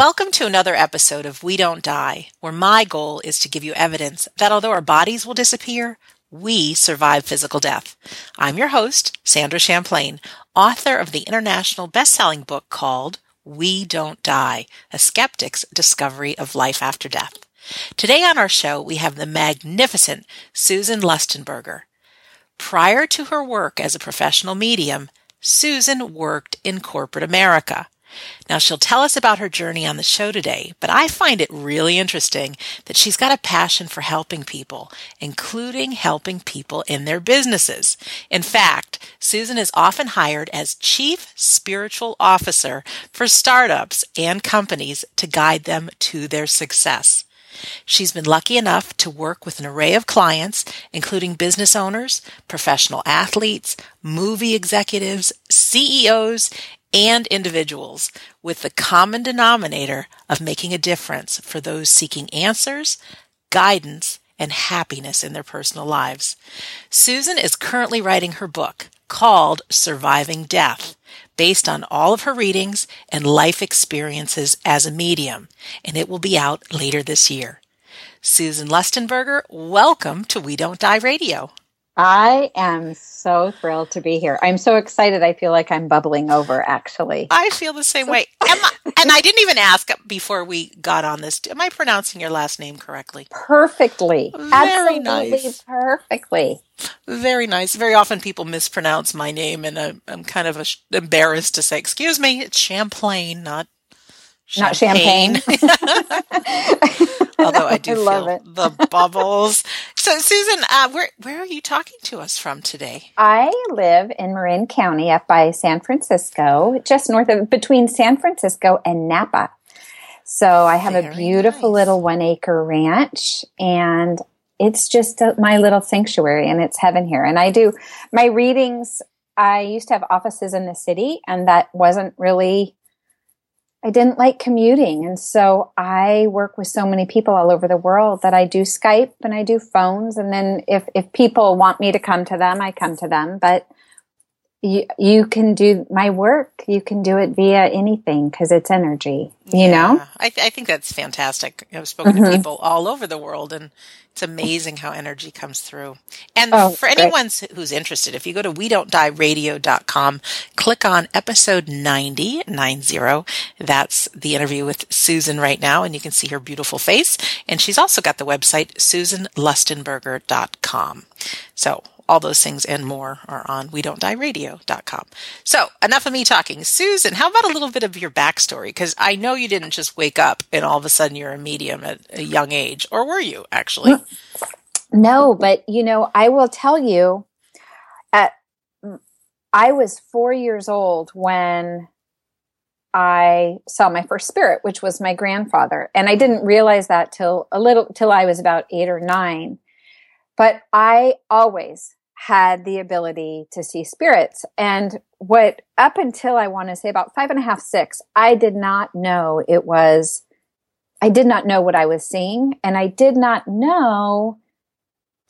Welcome to another episode of We Don't Die, where my goal is to give you evidence that although our bodies will disappear, we survive physical death. I'm your host, Sandra Champlain, author of the international best-selling book called We Don't Die, A Skeptic's Discovery of Life After Death. Today on our show, we have the magnificent Susan Lustenberger. Prior to her work as a professional medium, Susan worked in corporate America. Now, she'll tell us about her journey on the show today, but I find it really interesting that she's got a passion for helping people, including helping people in their businesses. In fact, Susan is often hired as Chief Spiritual Officer for startups and companies to guide them to their success. She's been lucky enough to work with an array of clients, including business owners, professional athletes, movie executives, CEOs, and individuals with the common denominator of making a difference for those seeking answers, guidance, and happiness in their personal lives. Susan is currently writing her book called Surviving Death, based on all of her readings and life experiences as a medium, and it will be out later this year. Susan Lustenberger, welcome to We Don't Die Radio. I am so thrilled to be here. I'm so excited. I feel like I'm bubbling over, actually. I feel the same way. I, and I didn't even ask before we got on this. Am I pronouncing your last name correctly? Perfectly. Very Absolutely nice. perfectly. Very nice. Very often people mispronounce my name, and I'm, I'm kind of ash- embarrassed to say, "Excuse me, it's Champlain, not Not champagne. Although I do I love feel it. the bubbles. So, Susan, uh, where where are you talking to us from today? I live in Marin County up by San Francisco, just north of between San Francisco and Napa. So I have a beautiful nice. little one acre ranch and it's just a, my little sanctuary and it's heaven here. And I do my readings. I used to have offices in the city and that wasn't really, I didn't like commuting. And so I work with so many people all over the world that I do Skype and I do phones. And then if, if people want me to come to them, I come to them. But you, you can do my work. You can do it via anything because it's energy, you know? Yeah, I, I think that's fantastic. I've spoken to Mhm. people all over the world, and it's amazing how energy comes through. And Oh, for anyone who's interested, if you go to we don't die radio.com, click on episode 90, 90. That's the interview with Susan right now, and you can see her beautiful face. And she's also got the website susanlustenberger.com. So all those things and more are on we don't die radio.com. So enough of me talking. Susan, how about a little bit of your backstory? Because I know you didn't just wake up and all of a sudden you're a medium at a young age, or were you actually? Mm. No, but you know, I will tell you, at I was four years old when I saw my first spirit, which was my grandfather, and I didn't realize that till a little till I was about eight or nine. But I always had the ability to see spirits, and what up until I want to say about five and a half, six, I did not know it was. I did not know what I was seeing, and I did not know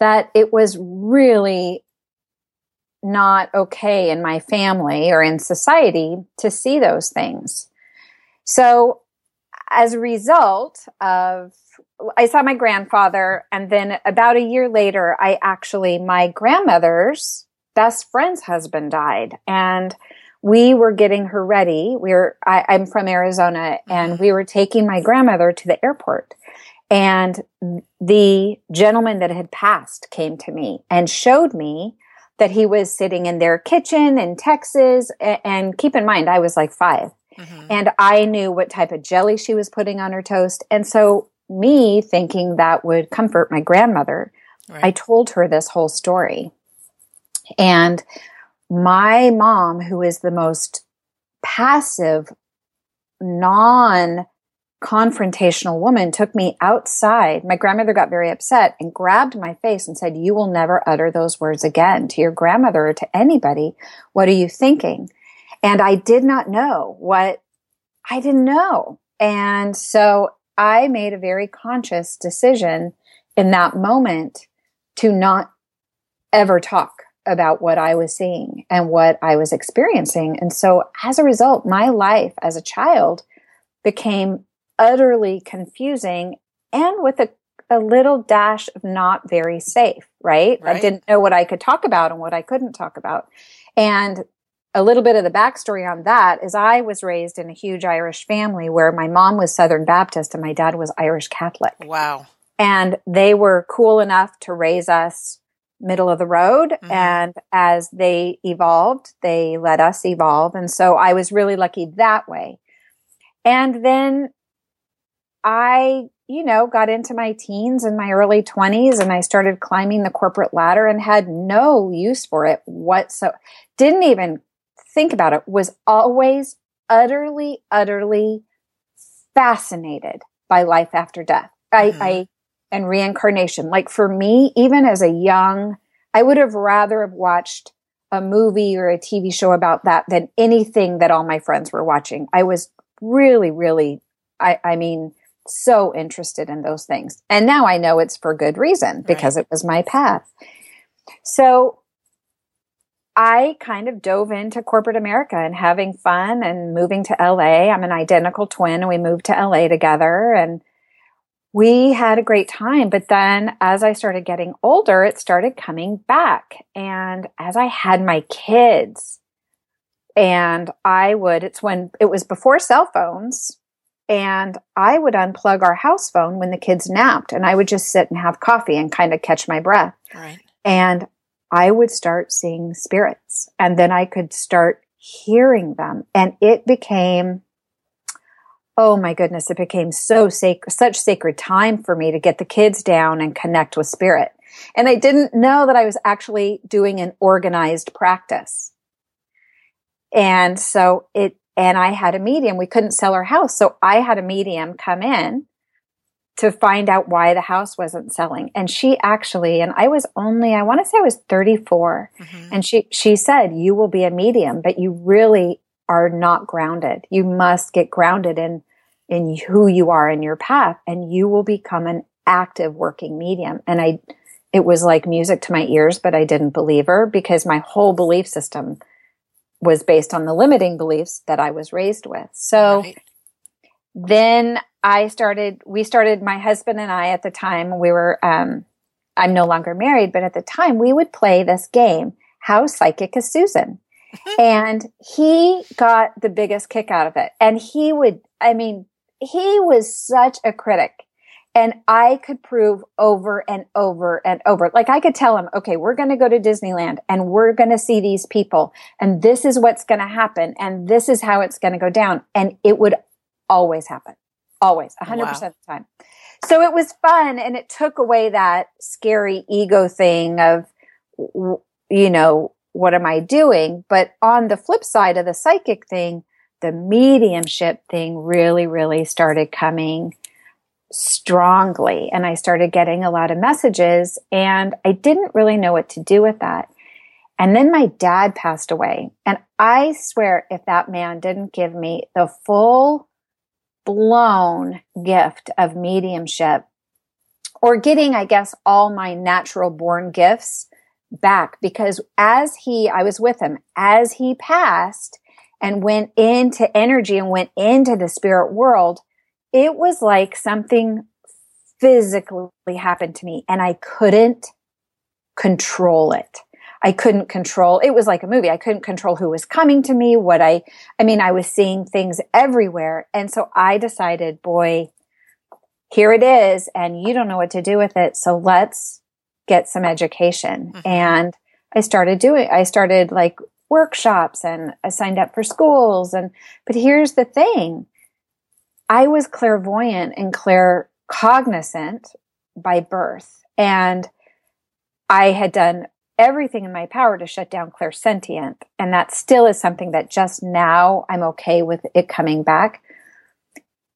that it was really not okay in my family or in society to see those things. So, as a result of, I saw my grandfather, and then about a year later, I actually, my grandmother's best friend's husband died. And we were getting her ready. We were, I, I'm from Arizona, and we were taking my grandmother to the airport. And the gentleman that had passed came to me and showed me that he was sitting in their kitchen in Texas. And keep in mind, I was like five Mhm. and I knew what type of jelly she was putting on her toast. And so, me thinking that would comfort my grandmother, Right. I told her this whole story. And my mom, who is the most passive, non confrontational woman, took me outside. My grandmother got very upset and grabbed my face and said, You will never utter those words again to your grandmother or to anybody. What are you thinking? And I did not know what I didn't know. And so I made a very conscious decision in that moment to not ever talk about what I was seeing and what I was experiencing. And so as a result, my life as a child became utterly confusing and with a, a little dash of not very safe, right? Right. I didn't know what I could talk about and what I couldn't talk about. And a little bit of the backstory on that is I was raised in a huge Irish family where my mom was Southern Baptist and my dad was Irish Catholic. Wow. And they were cool enough to raise us middle of the road. Mhm. And as they evolved, they let us evolve. And so I was really lucky that way. And then I, you know, got into my teens and my early 20s and I started climbing the corporate ladder and had no use for it whatsoever. Didn't even think about it, was always utterly, utterly fascinated by life after death. I, Mhm. I, and reincarnation. Like for me, even as a young, I would have rather have watched a movie or a TV show about that than anything that all my friends were watching. I was really, really, I, I mean, so interested in those things. And now I know it's for good reason because it was my path. So I kind of dove into corporate America and having fun and moving to LA. I'm an identical twin and we moved to LA together and we had a great time. But then as I started getting older, it started coming back. And as I had my kids, and I would, it's when it was before cell phones, and I would unplug our house phone when the kids napped, and I would just sit and have coffee and kind of catch my breath. Right. And I would start seeing spirits, and then I could start hearing them. And it became, oh my goodness, it became so sacred, such sacred time for me to get the kids down and connect with spirit. And I didn't know that I was actually doing an organized practice. And so it, and I had a medium. We couldn't sell our house. So I had a medium come in to find out why the house wasn't selling. And she actually, and I was only, I want to say I was 34. Mhm. And she, she said, you will be a medium, but you really are not grounded. You must get grounded in, in who you are in your path and you will become an active working medium. And I, it was like music to my ears, but I didn't believe her because my whole belief system was based on the limiting beliefs that I was raised with. So Right. then I started, we started, my husband and I at the time, we were, um, I'm no longer married, but at the time we would play this game, How Psychic is Susan? and he got the biggest kick out of it. And he would, I mean, he was such a critic. And I could prove over and over and over. Like I could tell him, okay, we're going to go to Disneyland and we're going to see these people and this is what's going to happen and this is how it's going to go down. And it would always happen. Always. 100% Wow. of the time. So it was fun and it took away that scary ego thing of, you know, what am I doing? But on the flip side of the psychic thing, the mediumship thing really, really started coming strongly. And I started getting a lot of messages and I didn't really know what to do with that. And then my dad passed away. And I swear, if that man didn't give me the full blown gift of mediumship or getting, I guess, all my natural born gifts back, because as he, I was with him, as he passed and went into energy and went into the spirit world, it was like something physically happened to me and I couldn't control it. I couldn't control. It was like a movie. I couldn't control who was coming to me, what I, I mean, I was seeing things everywhere. And so I decided, boy, here it is. And you don't know what to do with it. So let's get some education. Mhm. And I started doing, I started like workshops and I signed up for schools. And, but here's the thing. I was clairvoyant and claircognizant by birth. And I had done everything in my power to shut down clairsentient. And that still is something that just now I'm okay with it coming back.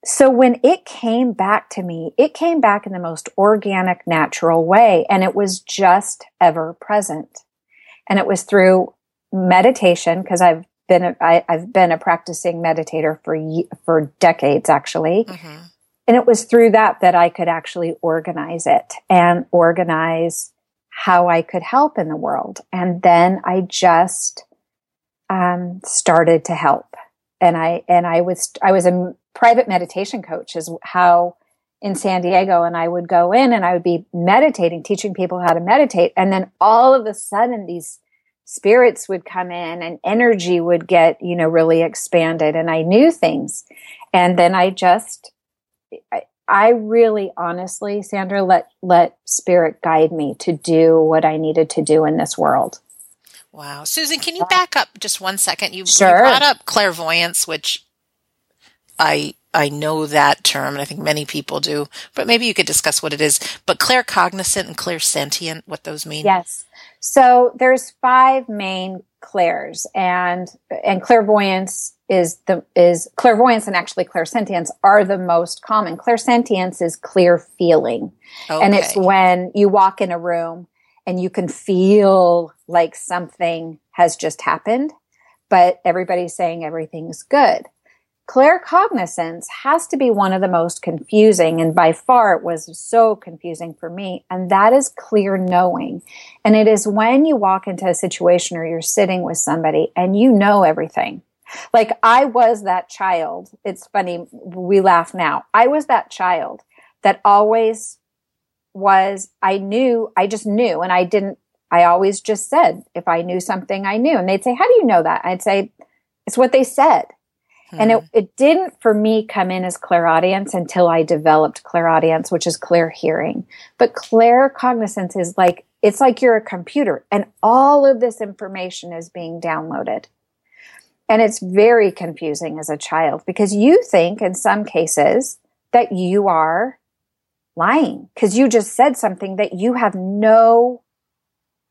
So when it came back to me, it came back in the most organic, natural way. And it was just ever present. And it was through meditation because I've been, a, I, I've been a practicing meditator for, for decades actually. Mhm. And it was through that that I could actually organize it and organize how I could help in the world. And then I just um, started to help. And I and I was I was a private meditation coach is how in San Diego and I would go in and I would be meditating, teaching people how to meditate. And then all of a sudden these spirits would come in and energy would get, you know, really expanded and I knew things. And then I just, I really honestly, Sandra, let, let spirit guide me to do what I needed to do in this world. Wow. Susan, can you back up just one second? You, sure. you brought up clairvoyance, which I I know that term, and I think many people do, but maybe you could discuss what it is. But claircognizant and clairsentient, what those mean? Yes. So there's five main clairs, and and clairvoyance is the is clairvoyance and actually clairsentience are the most common. Clairsentience is clear feeling, okay. and it's when you walk in a room and you can feel like something has just happened, but everybody's saying everything's good. Claircognizance has to be one of the most confusing, and by far it was so confusing for me. And that is clear knowing. And it is when you walk into a situation or you're sitting with somebody and you know everything. Like I was that child. It's funny. We laugh now. I was that child that always was, I knew, I just knew, and I didn't, I always just said, if I knew something, I knew. And they'd say, How do you know that? I'd say, It's what they said. Hmm. And it, hmm. it didn't for me come in as clairaudience until I developed clairaudience, which is clear hearing. But claircognizance is like, it's like you're a computer and all of this information is being downloaded. And it's very confusing as a child because you think in some cases that you are lying because you just said something that you have no,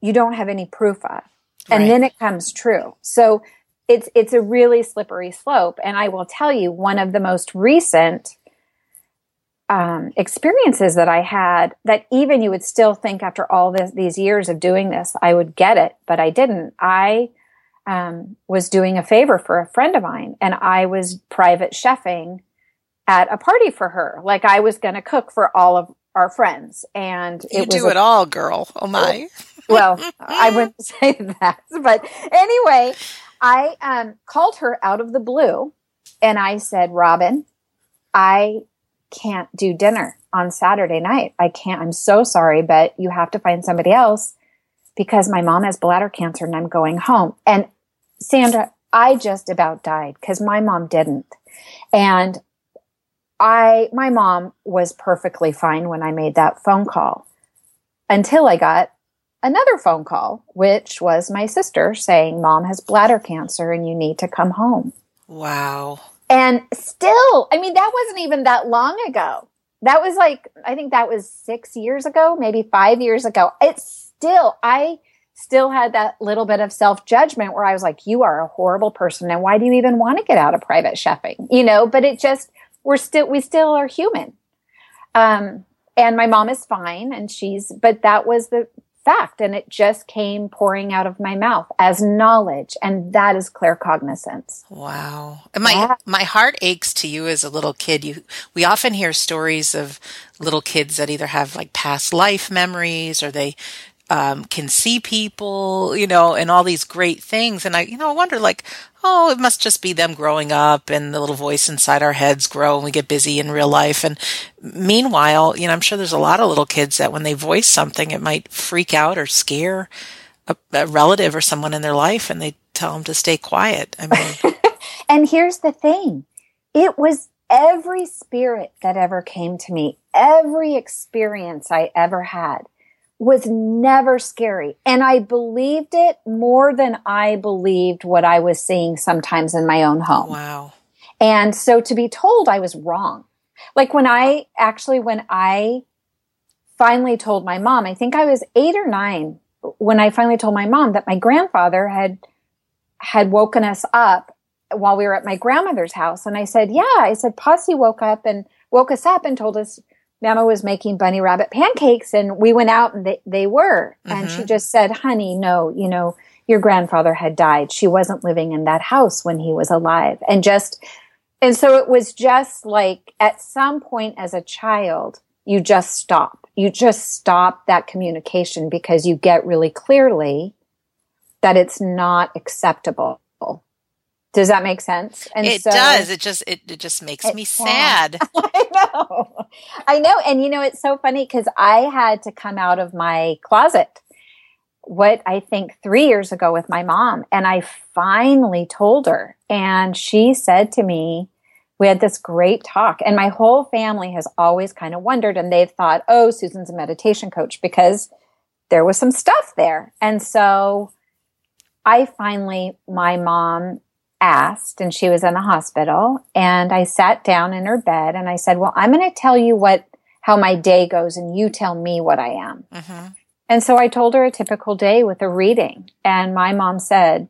you don't have any proof of. And right. then it comes true. So it's, it's a really slippery slope. And I will tell you one of the most recent um, experiences that I had that even you would still think after all this, these years of doing this, I would get it, but I didn't. I um, was doing a favor for a friend of mine and I was private chefing at a party for her. Like I was going to cook for all of our friends, and it was. you do it a, all, girl. Oh my. well, I wouldn't say that, but anyway, I um, called her out of the blue, and I said, "Robin, I can't do dinner on Saturday night. I can't. I'm so sorry, but you have to find somebody else." Because my mom has bladder cancer and I'm going home. And Sandra, I just about died because my mom didn't. And I, my mom was perfectly fine when I made that phone call until I got another phone call, which was my sister saying, Mom has bladder cancer and you need to come home. Wow. And still, I mean, that wasn't even that long ago. That was like, I think that was six years ago, maybe five years ago. It's still, I still had that little bit of self judgment where I was like, you are a horrible person. And why do you even want to get out of private chefing? You know, but it just, we're still we still are human. Um, and my mom is fine, and she's but that was the fact, and it just came pouring out of my mouth as knowledge, and that is claircognizance. Wow, and my yeah. my heart aches to you as a little kid. You we often hear stories of little kids that either have like past life memories or they um, can see people, you know, and all these great things. And I, you know, I wonder like, oh, it must just be them growing up and the little voice inside our heads grow and we get busy in real life. And meanwhile, you know, I'm sure there's a lot of little kids that when they voice something, it might freak out or scare a, a relative or someone in their life and they tell them to stay quiet. I mean, and here's the thing. It was every spirit that ever came to me, every experience I ever had was never scary. And I believed it more than I believed what I was seeing sometimes in my own home. Wow. And so to be told I was wrong. Like when I actually, when I finally told my mom, I think I was eight or nine when I finally told my mom that my grandfather had, had woken us up while we were at my grandmother's house. And I said, yeah, I said, Posse woke up and woke us up and told us Mama was making bunny rabbit pancakes and we went out and they, they were. Mm-hmm. And she mm-hmm. just said, honey, no, you know, your grandfather had died. She wasn't living in that house when he was alive. And just, and so it was just like at some point as a child, you just stop. You just stop that communication because you get really clearly that it's not acceptable Does that make sense? And it so, does. It just it, it just makes me sad. sad. I know. I know. And you know, it's so funny because I had to come out of my closet what I think three years ago with my mom. And I finally told her. And she said to me, we had this great talk. And my whole family has always kind of wondered and they've thought, oh, Susan's a meditation coach because there was some stuff there. And so I finally, my mom asked, and she was in the hospital, and I sat down in her bed and I said, Well, I'm going to tell you what, how my day goes, and you tell me what I am. Mm-hmm. And so I told her a typical day with a reading, and my mom said,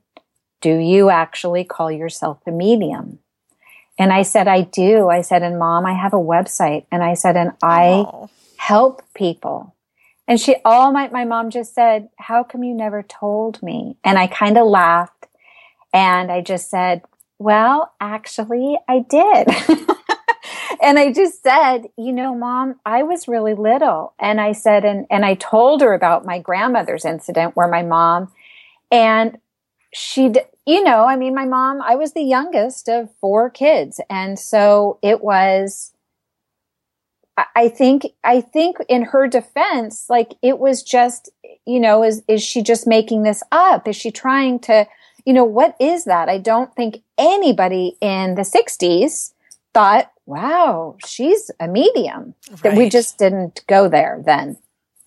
Do you actually call yourself a medium? And I said, I do. I said, and mom, I have a website. And I said, and I oh. help people. And she, all my, my mom just said, how come you never told me? And I kind of laughed and I just said, well, actually, I did. and I just said, you know, mom, I was really little. And I said, and, and I told her about my grandmother's incident where my mom, and she, you know, I mean, my mom, I was the youngest of four kids. And so it was, I think, I think in her defense, like it was just, you know, is, is she just making this up? Is she trying to, you know, what is that? I don't think anybody in the 60s thought, wow, she's a medium. Right. That we just didn't go there then.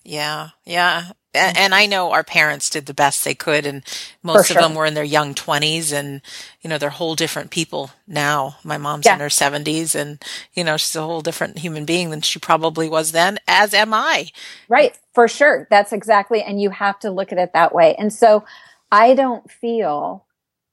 Yeah, yeah. And, mm-hmm. and, I know our parents did the best they could, and most sure. of them were in their young 20s, and, you know, they're whole different people now. My mom's yeah. in her 70s, and, you know, she's a whole different human being than she probably was then, as am I. Right, for sure. That's exactly, and you have to look at it that way. And so I don't feel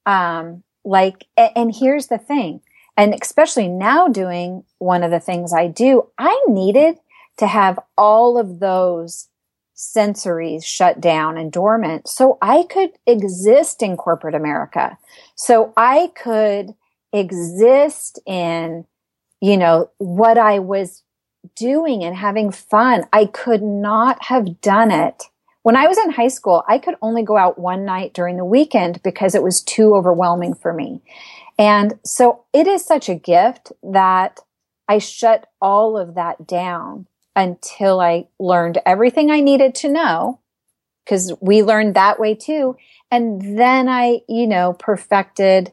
um, like, and here's the thing, and especially now doing one of the things I do, I needed to have all of those sensories shut down and dormant so I could exist in corporate America. So I could exist in, you know, what I was doing and having fun. I could not have done it when I was in high school, I could only go out one night during the weekend because it was too overwhelming for me. And so it is such a gift that I shut all of that down until I learned everything I needed to know because we learned that way too. And then I, you know, perfected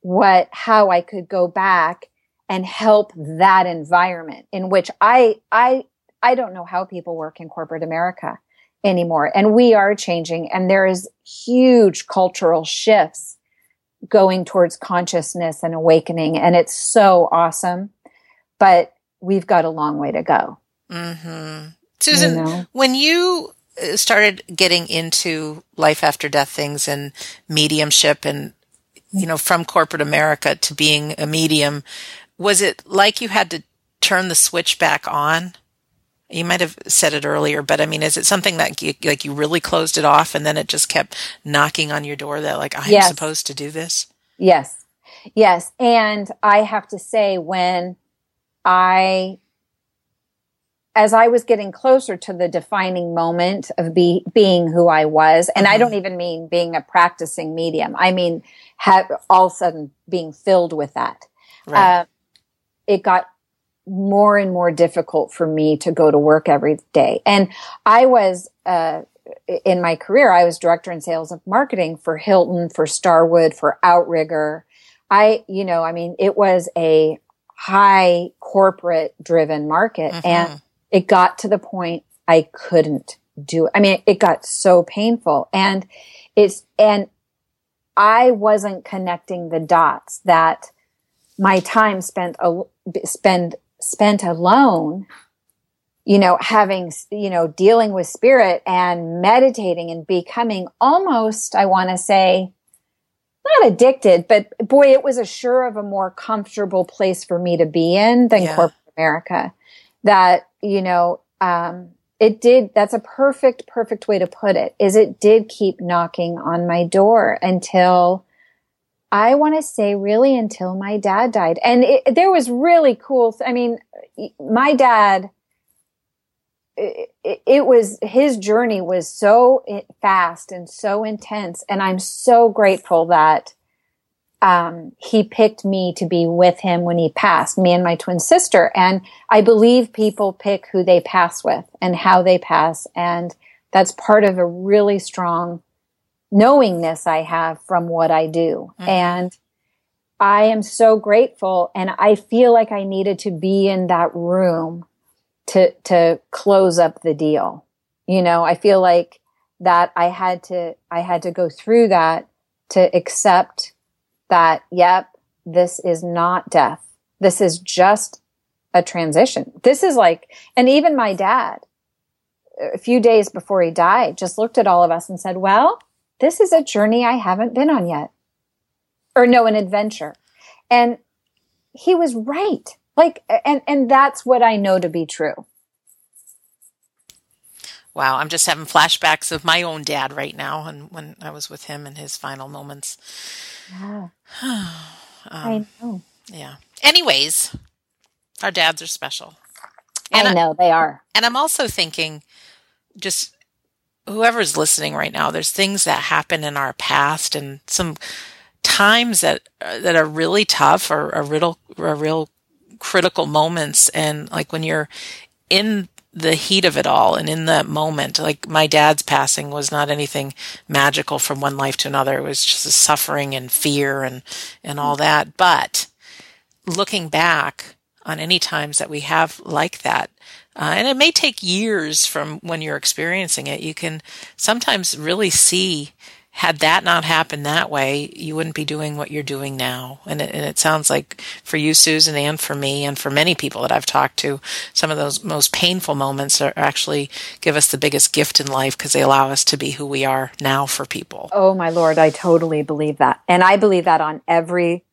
what, how I could go back and help that environment in which I, I, I don't know how people work in corporate America anymore. And we are changing and there is huge cultural shifts going towards consciousness and awakening. And it's so awesome, but we've got a long way to go. Mm-hmm. Susan, you know? when you uh, started getting into life after death things and mediumship and, you know, from corporate America to being a medium, was it like you had to turn the switch back on? You might have said it earlier, but I mean, is it something that you, like you really closed it off and then it just kept knocking on your door that like I'm yes. supposed to do this? Yes. Yes. And I have to say when I as I was getting closer to the defining moment of be, being who I was, and mm-hmm. I don't even mean being a practicing medium. I mean, have all of a sudden being filled with that. Right. Uh, it got more and more difficult for me to go to work every day. And I was, uh, in my career, I was director in sales and marketing for Hilton, for Starwood, for Outrigger. I, you know, I mean, it was a high corporate driven market mm-hmm. and it got to the point I couldn't do it. I mean, it got so painful and it's, and I wasn't connecting the dots that my time spent, a, spend spent alone, you know, having, you know, dealing with spirit and meditating and becoming almost, I want to say, not addicted, but boy, it was a sure of a more comfortable place for me to be in than yeah. corporate America. That, you know, um, it did, that's a perfect, perfect way to put it, is it did keep knocking on my door until I want to say really until my dad died. And it, there was really cool. I mean, my dad, it, it, was his journey was so fast and so intense. And I'm so grateful that um, he picked me to be with him when he passed, me and my twin sister. And I believe people pick who they pass with and how they pass. And that's part of a really strong knowingness I have from what I do. Mm-hmm. And I am so grateful. And I feel like I needed to be in that room to, to close up the deal. You know, I feel like that I had to, I had to go through that to accept that, yep, this is not death. This is just a transition. This is like, and even my dad, a few days before he died, just looked at all of us and said, well, this is a journey I haven't been on yet. Or no, an adventure. And he was right. Like, and, and that's what I know to be true. Wow, I'm just having flashbacks of my own dad right now and when I was with him in his final moments. Yeah. um, I know. Yeah. Anyways, our dads are special. And I know I, they are. And I'm also thinking, just whoever's listening right now, there's things that happen in our past and some times that that are really tough or are real, are real critical moments. And like when you're in the heat of it all and in that moment like my dad's passing was not anything magical from one life to another it was just a suffering and fear and and all that but looking back on any times that we have like that uh, and it may take years from when you're experiencing it you can sometimes really see had that not happened that way, you wouldn't be doing what you're doing now. And it, and it, sounds like for you, Susan, and for me, and for many people that I've talked to, some of those most painful moments are actually give us the biggest gift in life because they allow us to be who we are now for people. Oh, my Lord, I totally believe that. And I believe that on every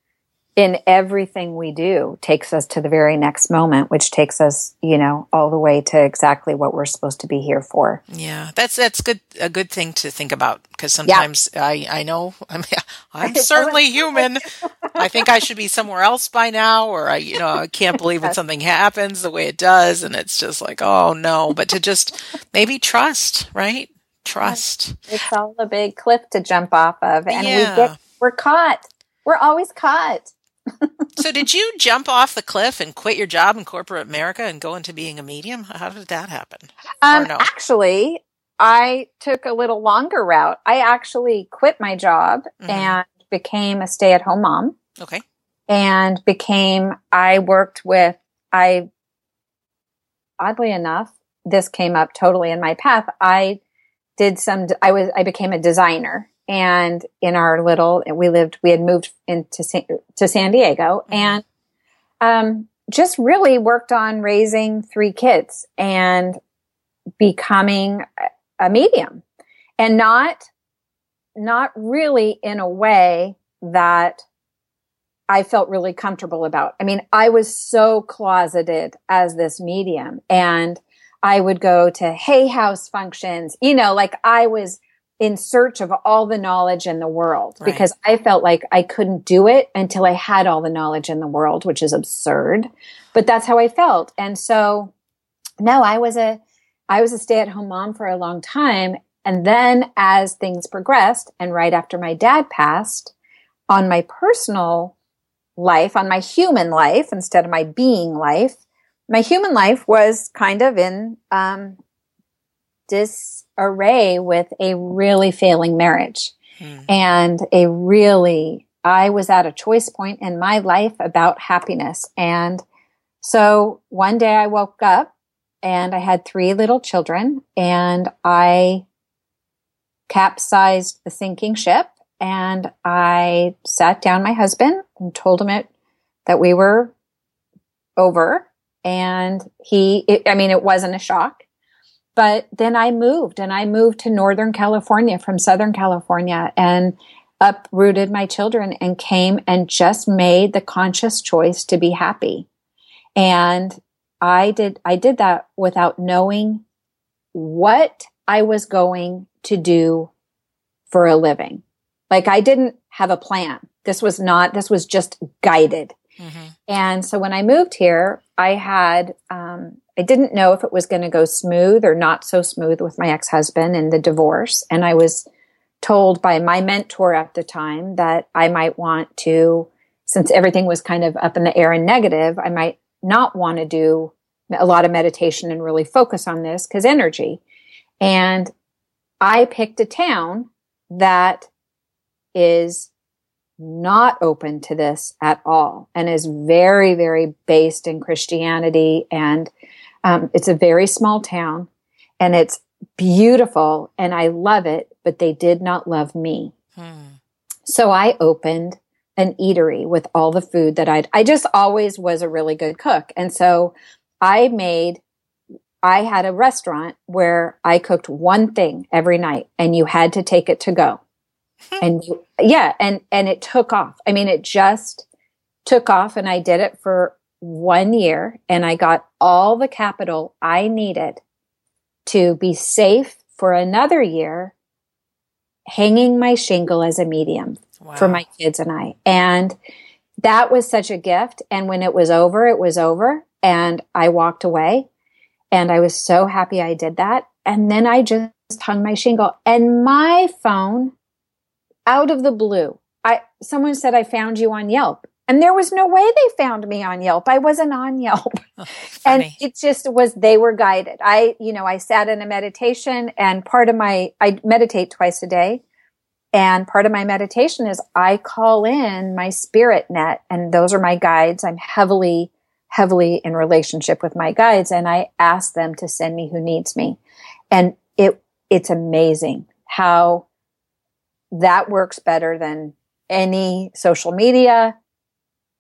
in everything we do takes us to the very next moment, which takes us, you know, all the way to exactly what we're supposed to be here for. Yeah, that's that's good a good thing to think about because sometimes yeah. I I know I'm I'm certainly human. I think I should be somewhere else by now, or I you know I can't believe when something happens the way it does, and it's just like oh no. But to just maybe trust, right? Trust. It's all a big cliff to jump off of, and yeah. we get we're caught. We're always caught so did you jump off the cliff and quit your job in corporate America and go into being a medium? How did that happen? Um, no? Actually, I took a little longer route. I actually quit my job mm-hmm. and became a stay at home mom. Okay. And became, I worked with, I, oddly enough, this came up totally in my path. I did some, I was, I became a designer and in our little we lived we had moved into to San Diego mm-hmm. and um, just really worked on raising three kids and becoming a medium and not not really in a way that I felt really comfortable about. I mean, I was so closeted as this medium and I would go to Hay House functions, you know, like I was in search of all the knowledge in the world right. because I felt like I couldn't do it until I had all the knowledge in the world, which is absurd. But that's how I felt. And so no, I was a I was a stay-at-home mom for a long time. And then as things progressed and right after my dad passed, on my personal life, on my human life instead of my being life, my human life was kind of in um, disarray with a really failing marriage hmm. and a really, I was at a choice point in my life about happiness. And so one day I woke up and I had three little children and I capsized the sinking ship and I sat down my husband and told him it that we were over and he it, I mean it wasn't a shock but then I moved and I moved to Northern California from Southern California and uprooted my children and came and just made the conscious choice to be happy. And I did, I did that without knowing what I was going to do for a living. Like I didn't have a plan. This was not, this was just guided. Mm-hmm. And so when I moved here, I had, um, I didn't know if it was going to go smooth or not so smooth with my ex husband and the divorce. And I was told by my mentor at the time that I might want to, since everything was kind of up in the air and negative, I might not want to do a lot of meditation and really focus on this because energy. And I picked a town that is not open to this at all and is very, very based in Christianity. And um, it's a very small town and it's beautiful and I love it, but they did not love me. Hmm. So I opened an eatery with all the food that I'd, I just always was a really good cook. And so I made, I had a restaurant where I cooked one thing every night and you had to take it to go. and yeah, and, and it took off. I mean, it just took off and I did it for one year and I got all the capital I needed to be safe for another year hanging my shingle as a medium wow. for my kids and I. And that was such a gift. And when it was over, it was over. And I walked away and I was so happy I did that. And then I just hung my shingle and my phone out of the blue. I, someone said, I found you on Yelp. And there was no way they found me on Yelp. I wasn't on Yelp. Oh, and it just was, they were guided. I, you know, I sat in a meditation and part of my, I meditate twice a day. And part of my meditation is I call in my spirit net and those are my guides. I'm heavily, heavily in relationship with my guides and I ask them to send me who needs me. And it, it's amazing how that works better than any social media,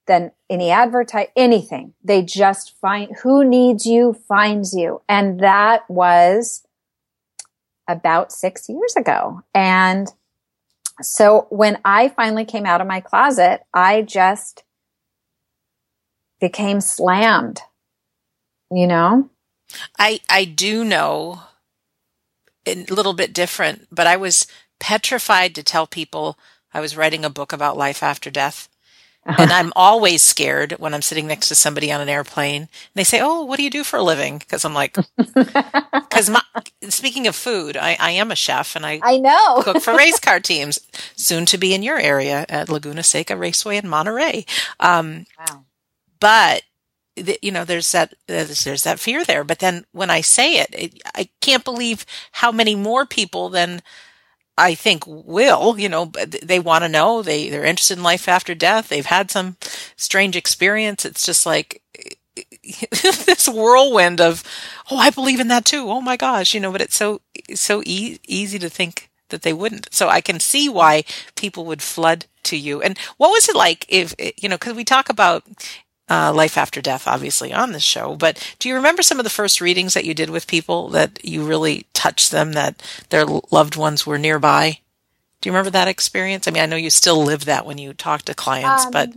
than any advertise, anything. They just find who needs you finds you. And that was about six years ago. And so when I finally came out of my closet, I just became slammed, you know? I, I do know a little bit different, but I was petrified to tell people I was writing a book about life after death and I'm always scared when I'm sitting next to somebody on an airplane and they say, Oh, what do you do for a living? Because I'm like, because speaking of food, I, I, am a chef and I, I know. cook for race car teams soon to be in your area at Laguna Seca Raceway in Monterey. Um, wow. But you know, there's that, there's, there's, that fear there. But then when I say it, it, I can't believe how many more people than I think will, you know, they want to know, they, they're interested in life after death. They've had some strange experience. It's just like this whirlwind of, oh, I believe in that too. Oh my gosh, you know, but it's so, so e- easy to think that they wouldn't. So I can see why people would flood to you. And what was it like if, eh, you know, cause we talk about uh, life after death, obviously, on this show. But do you remember some of the first readings that you did with people that you really touched them, that their loved ones were nearby? Do you remember that experience? I mean, I know you still live that when you talk to clients, um, but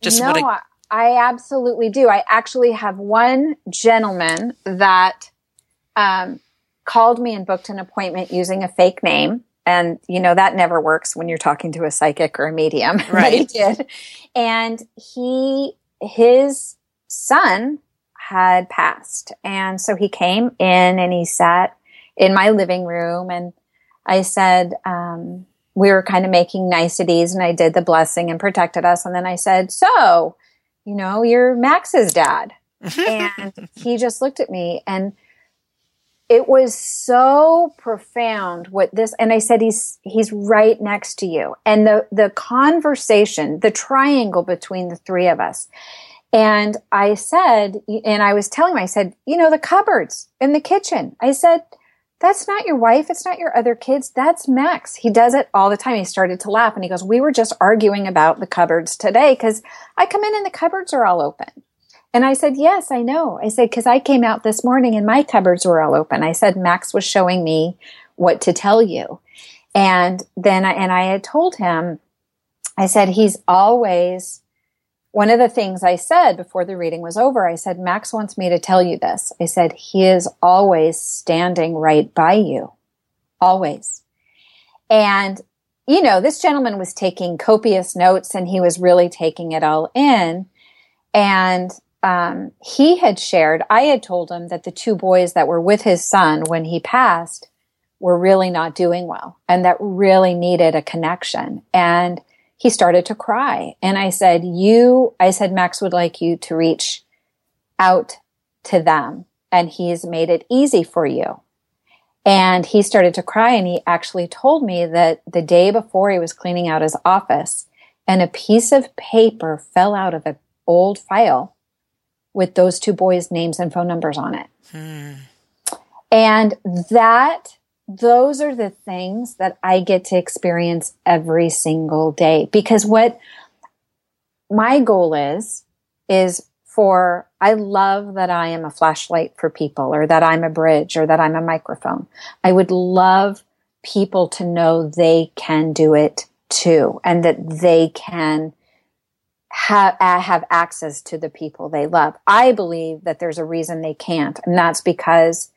just no, what I absolutely do. I actually have one gentleman that um, called me and booked an appointment using a fake name. And, you know, that never works when you're talking to a psychic or a medium. Right. but he did. And he his son had passed. And so he came in and he sat in my living room and I said, um, we were kind of making niceties and I did the blessing and protected us. And then I said, so, you know, you're Max's dad. and he just looked at me and it was so profound what this and i said he's he's right next to you. And the the conversation the triangle between the three of us. And i said and i was telling him i said you know the cupboards in the kitchen. I said that's not your wife. It's not your other kids. That's max. He does it all the time. He started to laugh and he goes we were just arguing about the cupboards today because i come in and the cupboards are all open and I said, Yes, I know. I said, Because I came out this morning and my cupboards were all open. I said, Max was showing me what to tell you. And then I, and I had told him, I said, He's always, one of the things I said before the reading was over, I said, Max wants me to tell you this. I said, He is always standing right by you. Always. And you know, this gentleman was taking copious notes and he was really taking it all in. And um, he had shared, I had told him that the two boys that were with his son when he passed were really not doing well and that really needed a connection. And he started to cry. And I said, you, I said, Max would like you to reach out to them and he's made it easy for you. And he started to cry and he actually told me that the day before he was cleaning out his office and a piece of paper fell out of an old file with those two boys' names and phone numbers on it. Hmm. And that those are the things that I get to experience every single day because what my goal is, is for, I love that I am a flashlight for people or that I'm a bridge or that I'm a microphone. I would love people to know they can do it too and that they can have, uh, have access to the people they love. I believe that there's a reason they can't and that's because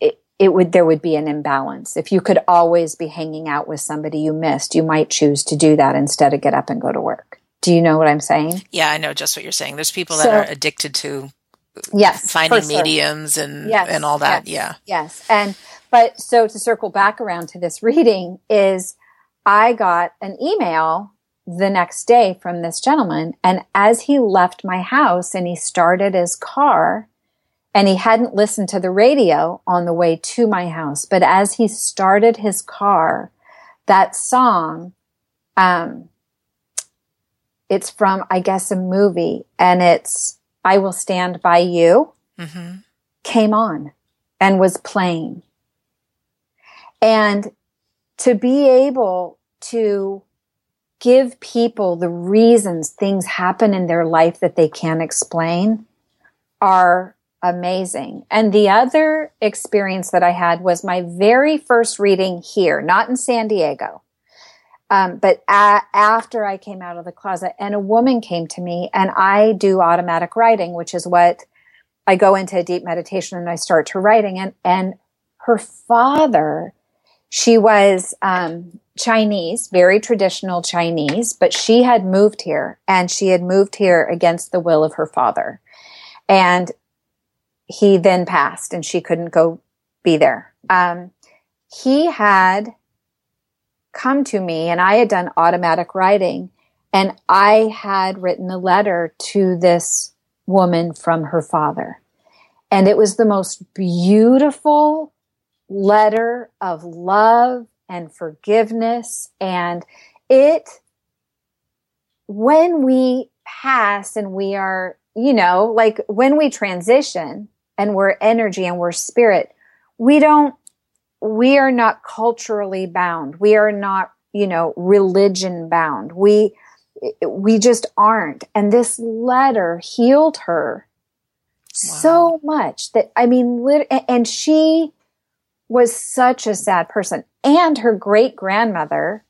it it would there would be an imbalance. If you could always be hanging out with somebody you missed, you might choose to do that instead of get up and go to work. Do you know what I'm saying? Yeah, I know just what you're saying. There's people that so, are addicted to yes, finding mediums and yes, and all that. Yes, yeah. Yes. And but so to circle back around to this reading is I got an email the next day from this gentleman and as he left my house and he started his car, and he hadn't listened to the radio on the way to my house. But as he started his car, that song, um, it's from, I guess, a movie and it's I Will Stand By You mm-hmm. came on and was playing. And to be able to give people the reasons things happen in their life that they can't explain are amazing. And the other experience that I had was my very first reading here, not in San Diego, um, but a- after I came out of the closet. And a woman came to me, and I do automatic writing, which is what I go into a deep meditation and I start to writing. And and her father, she was um, Chinese, very traditional Chinese, but she had moved here, and she had moved here against the will of her father. And he then passed and she couldn't go be there. Um, he had come to me and I had done automatic writing and I had written a letter to this woman from her father. And it was the most beautiful letter of love and forgiveness. And it, when we pass and we are, you know, like when we transition, and we're energy and we're spirit, we don't, we are not culturally bound. We are not, you know, religion bound. We, we just aren't. And this letter healed her wow. so much that, I mean, lit- and she was such a sad person. And her great grandmother,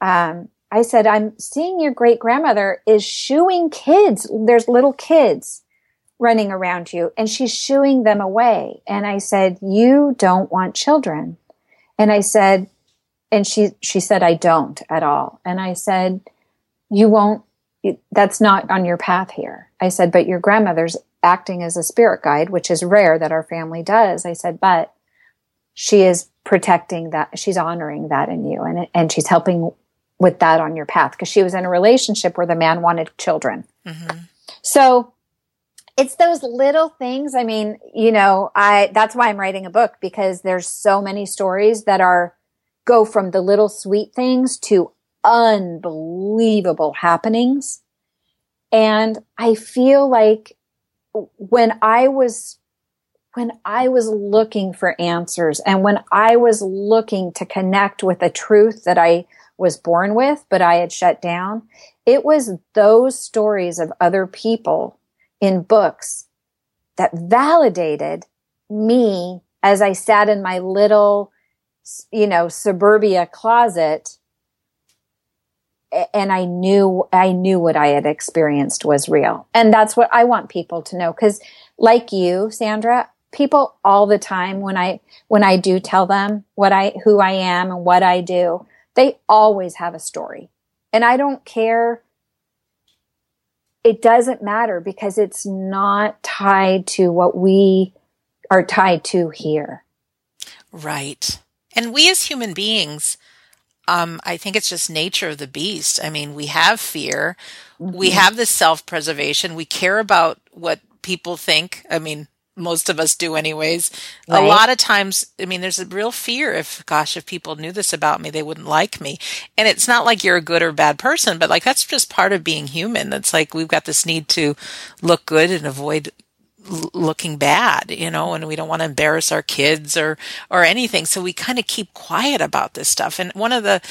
um, I said, I'm seeing your great grandmother is shooing kids. There's little kids running around you and she's shooing them away. And I said, you don't want children. And I said, and she, she said, I don't at all. And I said, you won't, that's not on your path here. I said, but your grandmother's acting as a spirit guide, which is rare that our family does. I said, but she is protecting that. She's honoring that in you and, and she's helping with that on your path because she was in a relationship where the man wanted children. Mm-hmm. So it's those little things. I mean, you know, I, that's why I'm writing a book because there's so many stories that are, go from the little sweet things to unbelievable happenings. And I feel like when I was, when I was looking for answers and when I was looking to connect with a truth that I was born with, but I had shut down, it was those stories of other people in books that validated me as I sat in my little, you know, suburbia closet and I knew, I knew what I had experienced was real. And that's what I want people to know. Cause like you, Sandra, people all the time when I, when I do tell them what I, who I am and what I do, they always have a story. And I don't care it doesn't matter because it's not tied to what we are tied to here. Right. And we as human beings, um, I think it's just nature of the beast. I mean, we have fear, mm-hmm. we have this self preservation, we care about what people think. I mean, most of us do anyways. Right. A lot of times, I mean, there's a real fear if, gosh, if people knew this about me, they wouldn't like me. And it's not like you're a good or bad person, but like that's just part of being human. That's like we've got this need to look good and avoid looking bad, you know, and we don't want to embarrass our kids or, or anything. So we kind of keep quiet about this stuff. And one of the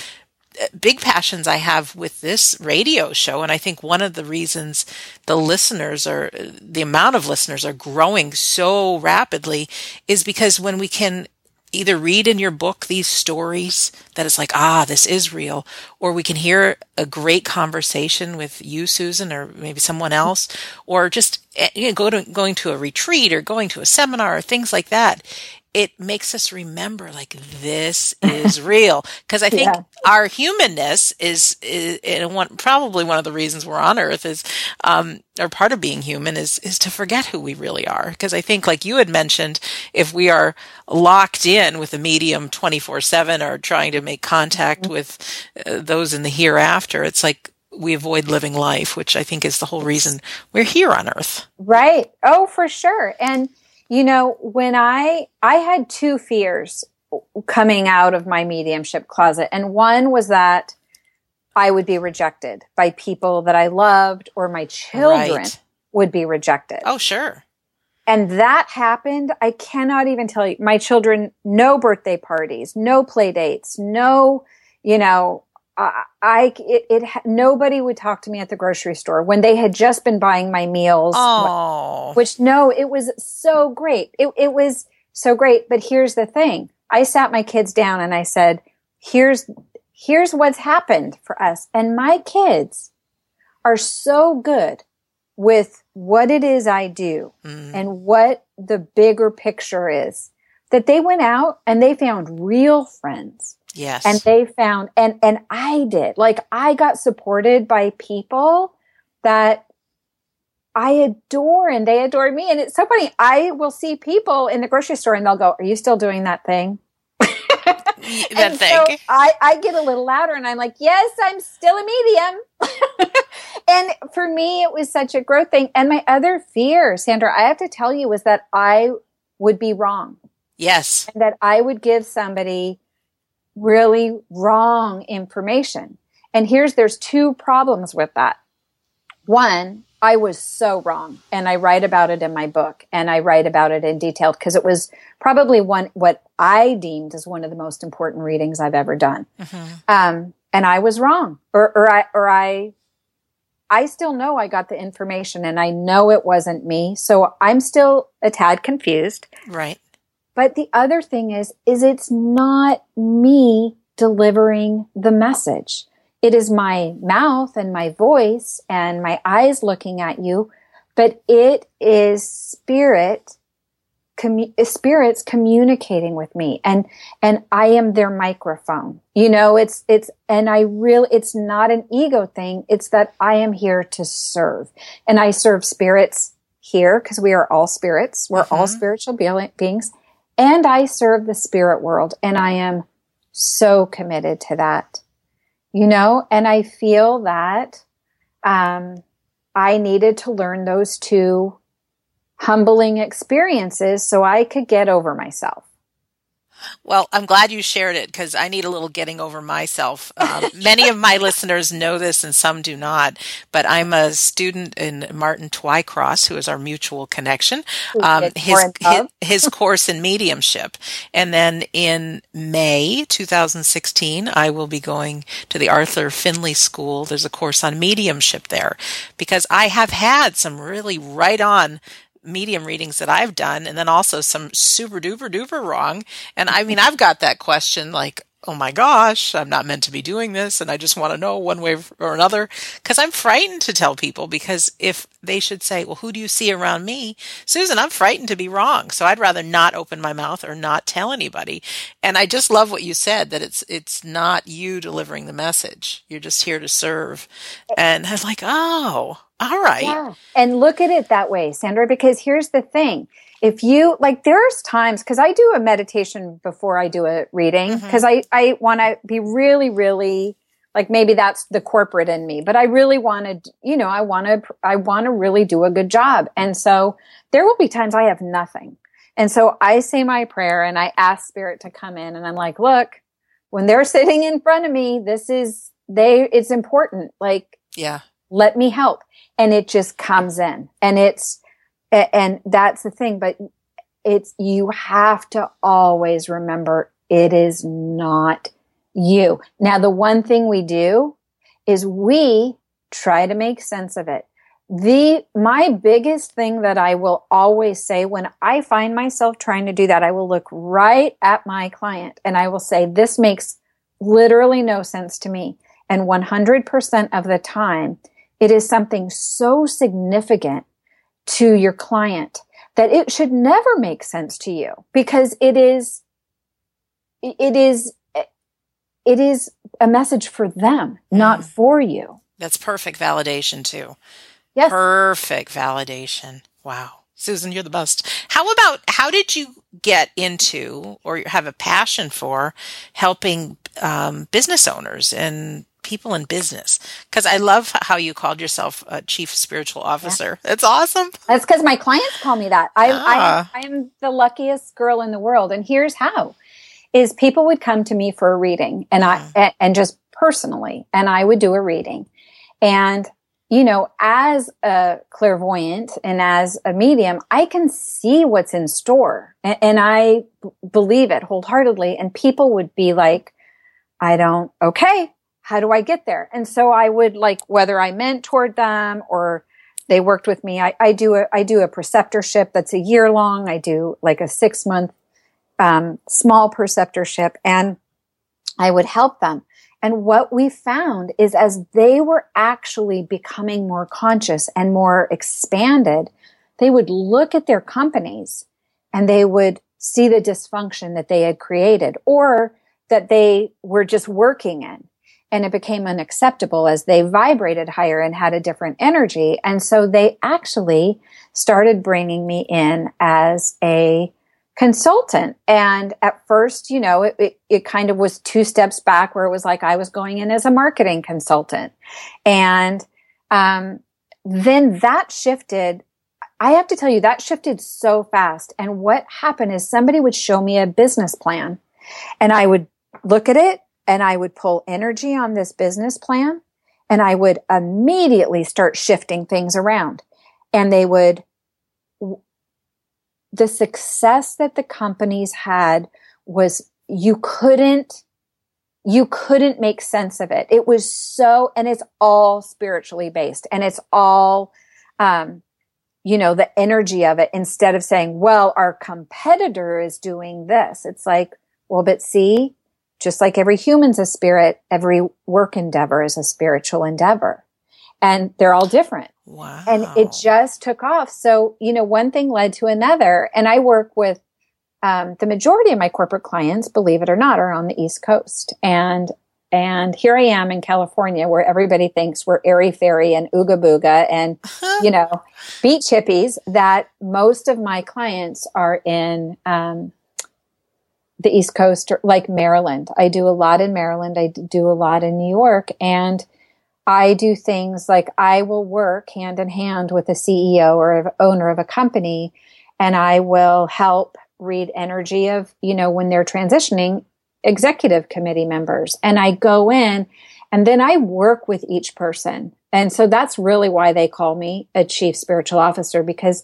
big passions I have with this radio show, and I think one of the reasons the listeners are, the amount of listeners are growing so rapidly is because when we can either read in your book these stories that it's like, ah, this is real, or we can hear a great conversation with you, Susan, or maybe someone else, or just eh, you know, go to, going to a retreat or going to a seminar or things like that it makes us remember like this is real. Because i think yeah. our humanness is, is, and one probably one of the reasons we're on earth is um or part of being human is is to forget who we really are. Because i think like you had mentioned if we are locked in with a medium 24/7 or trying to make contact mm-hmm. with uh, those in the hereafter it's like we avoid living life which i think is the whole reason we're here on earth. Right. Oh for sure. And you know, when I I had two fears coming out of my mediumship closet and one was that I would be rejected by people that I loved or my children right. would be rejected. Oh, sure. And that happened. I cannot even tell you. My children, no birthday parties, no play dates, no, you know, I, I it, it, nobody would talk to me at the grocery store when they had just been buying my meals. Oh. Which no, it was so great. It, it was so great. But here's the thing. I sat my kids down and I said, here's, here's what's happened for us. And my kids are so good with what it is I do mm. and what the bigger picture is that they went out and they found real friends Yes. And they found, and, and I did, like I got supported by people that I adore and they adore me. And it's so funny. I will see people in the grocery store and they'll go, are you still doing that thing? that thing. So I, I get a little louder and I'm like, yes, I'm still a medium. and for me, it was such a growth thing. And my other fear, Sandra, I have to tell you, was that I would be wrong. Yes. And that I would give somebody really wrong information. And here's, there's two problems with that. One, I was so wrong and I write about it in my book and I write about it in detail because it was probably one, what I deemed as one of the most important readings I've ever done. Mm-hmm. Um, and I was wrong or, or I, or I, I still know I got the information and I know it wasn't me. So I'm still a tad confused. Right. But the other thing is, is it's not me delivering the message. It is my mouth and my voice and my eyes looking at you, but it is spirit, commu- spirits communicating with me and, and I am their microphone. You know, it's, it's, and I really, it's not an ego thing. It's that I am here to serve and I serve spirits here because we are all spirits. We're mm-hmm. all spiritual be- beings and I serve the spirit world and I am so committed to that, you know, and I feel that, um, I needed to learn those two humbling experiences so I could get over myself. Well, I'm glad you shared it because I need a little getting over myself. Um, many of my listeners know this and some do not, but I'm a student in Martin Twycross, who is our mutual connection, um, his, his, his course in mediumship. And then in May 2016, I will be going to the Arthur Findlay School. There's a course on mediumship there because I have had some really right on medium readings that I've done, and then also some super duper duper wrong. And I mean, I've got that question like, oh my gosh, I'm not meant to be doing this. And I just want to know one way or another because I'm frightened to tell people because if they should say, well, who do you see around me? Susan, I'm frightened to be wrong. So I'd rather not open my mouth or not tell anybody. And I just love what you said that it's, it's not you delivering the message. You're just here to serve. And I was like, oh, all right. Yeah. And look at it that way, Sandra, because here's the thing. If you like there's times because i do a meditation before i do a reading because mm-hmm. i i want to be really really like maybe that's the corporate in me but i really want to you know i want to i want to really do a good job. And so there will be times i have nothing. And so i say my prayer and i ask spirit to come in and i'm like look when they're sitting in front of me this is they it's important. Like yeah. let me help. And it just comes in and it's and that's the thing but it's you have to always remember it is not you. Now, the one thing we do is we try to make sense of it. The, my biggest thing that I will always say when I find myself trying to do that, I will look right at my client and I will say, this makes literally no sense to me. And 100% of the time, it is something so significant to your client that it should never make sense to you because it is, it is it is a message for them, not mm. for you. That's perfect validation too. Yes. Perfect validation. Wow. Susan, you're the best. How about how did you get into or have a passion for helping um, business owners and people in business? Because I love how you called yourself a chief spiritual officer. Yeah. That's awesome. That's because my clients call me that. I, ah. I, I am the luckiest girl in the world, and here's how: is people would come to me for a reading and I, mm-hmm. and just personally, and I would do a reading. And, you know, as a clairvoyant and as a medium, I can see what's in store and, and I b- believe it wholeheartedly. And people would be like, I don't, okay, how do I get there? And so I would like, whether I mentored them or they worked with me, I, I do a, I do a preceptorship that's a year long. I do like a six month um, small preceptorship and I would help them. And what we found is as they were actually becoming more conscious and more expanded, they would look at their companies and they would see the dysfunction that they had created or that they were just working in. And it became unacceptable as they vibrated higher and had a different energy. And so they actually started bringing me in as a consultant. And at first, you know, it, it, it, kind of was two steps back where it was like I was going in as a marketing consultant. And um, then that shifted. I have to tell you, that shifted so fast. And what happened is somebody would show me a business plan and I would look at it and I would pull energy on this business plan and I would immediately start shifting things around. And they would the success that the companies had was you couldn't you couldn't make sense of it. It was so, and it's all spiritually based and it's all, um, you know, the energy of it instead of saying, well, our competitor is doing this. It's like, well, but see, just like every human's a spirit, every work endeavor is a spiritual endeavor and they're all different. Wow. And it just took off. So, you know, one thing led to another. And I work with um, the majority of my corporate clients, believe it or not, are on the East Coast. And and here I am in California where everybody thinks we're airy fairy and ooga booga and, you know, beach hippies that most of my clients are in, um, the East Coast, like Maryland. I do a lot in Maryland. I do a lot in New York and I do things like I will work hand in hand with a CEO or owner of a company and I will help read energy of, you know, when they're transitioning executive committee members. And I go in and then I work with each person. And so that's really why they call me a chief spiritual officer because